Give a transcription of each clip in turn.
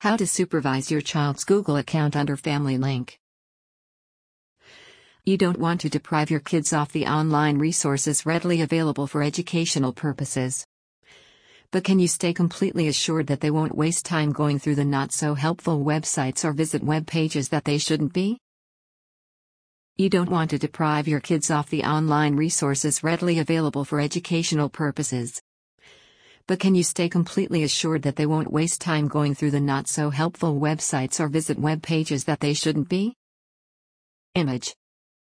How to supervise your child's Google account under Family Link. You don't want to deprive your kids of the online resources readily available for educational purposes. But can you stay completely assured that they won't waste time going through the not so helpful websites or visit web pages that they shouldn't be? You don't want to deprive your kids of the online resources readily available for educational purposes. But can you stay completely assured that they won't waste time going through the not so helpful websites or visit web pages that they shouldn't be? Image.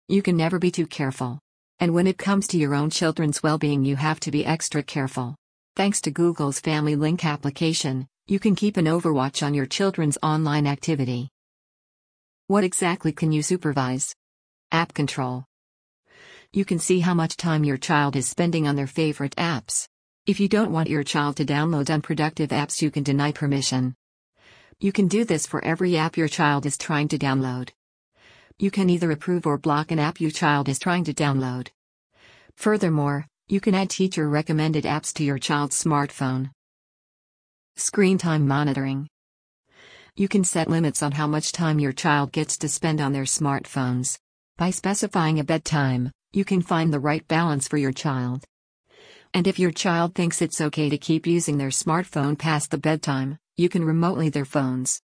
You can never be too careful. And when it comes to your own children's well being, you have to be extra careful. Thanks to Google's Family Link application, you can keep an overwatch on your children's online activity. What exactly can you supervise? App control. You can see how much time your child is spending on their favorite apps. If you don't want your child to download unproductive apps, you can deny permission. You can do this for every app your child is trying to download. You can either approve or block an app your child is trying to download. Furthermore, you can add teacher recommended apps to your child's smartphone. Screen time monitoring. You can set limits on how much time your child gets to spend on their smartphones. By specifying a bedtime, you can find the right balance for your child. And if your child thinks it's okay to keep using their smartphone past the bedtime, you can remotely their phones.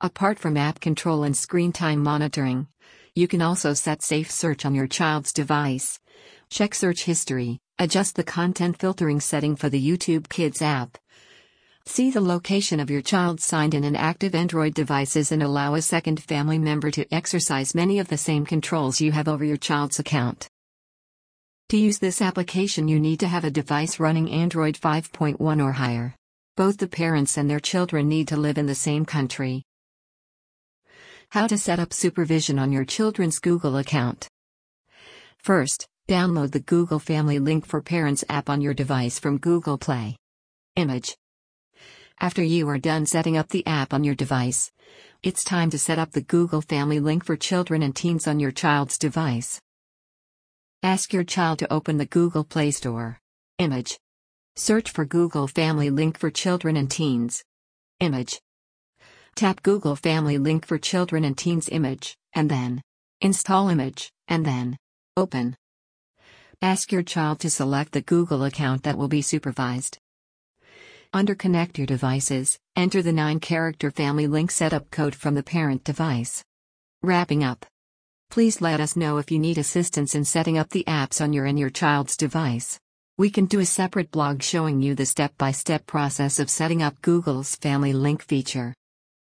Apart from app control and screen time monitoring, you can also set safe search on your child's device. Check search history, adjust the content filtering setting for the YouTube Kids app. See the location of your child's signed in and active Android devices and allow a second family member to exercise many of the same controls you have over your child's account. To use this application, you need to have a device running Android 5.1 or higher. Both the parents and their children need to live in the same country. How to set up supervision on your children's Google account. First, download the Google Family Link for Parents app on your device from Google Play. Image. After you are done setting up the app on your device, it's time to set up the Google Family Link for children and teens on your child's device. Ask your child to open the Google Play Store. Image. Search for Google Family Link for children and teens. Image. Tap Google Family Link for Children and Teens image, and then install image, and then open. Ask your child to select the Google account that will be supervised. Under Connect Your Devices, enter the 9 character Family Link setup code from the parent device. Wrapping up. Please let us know if you need assistance in setting up the apps on your and your child's device. We can do a separate blog showing you the step by step process of setting up Google's Family Link feature.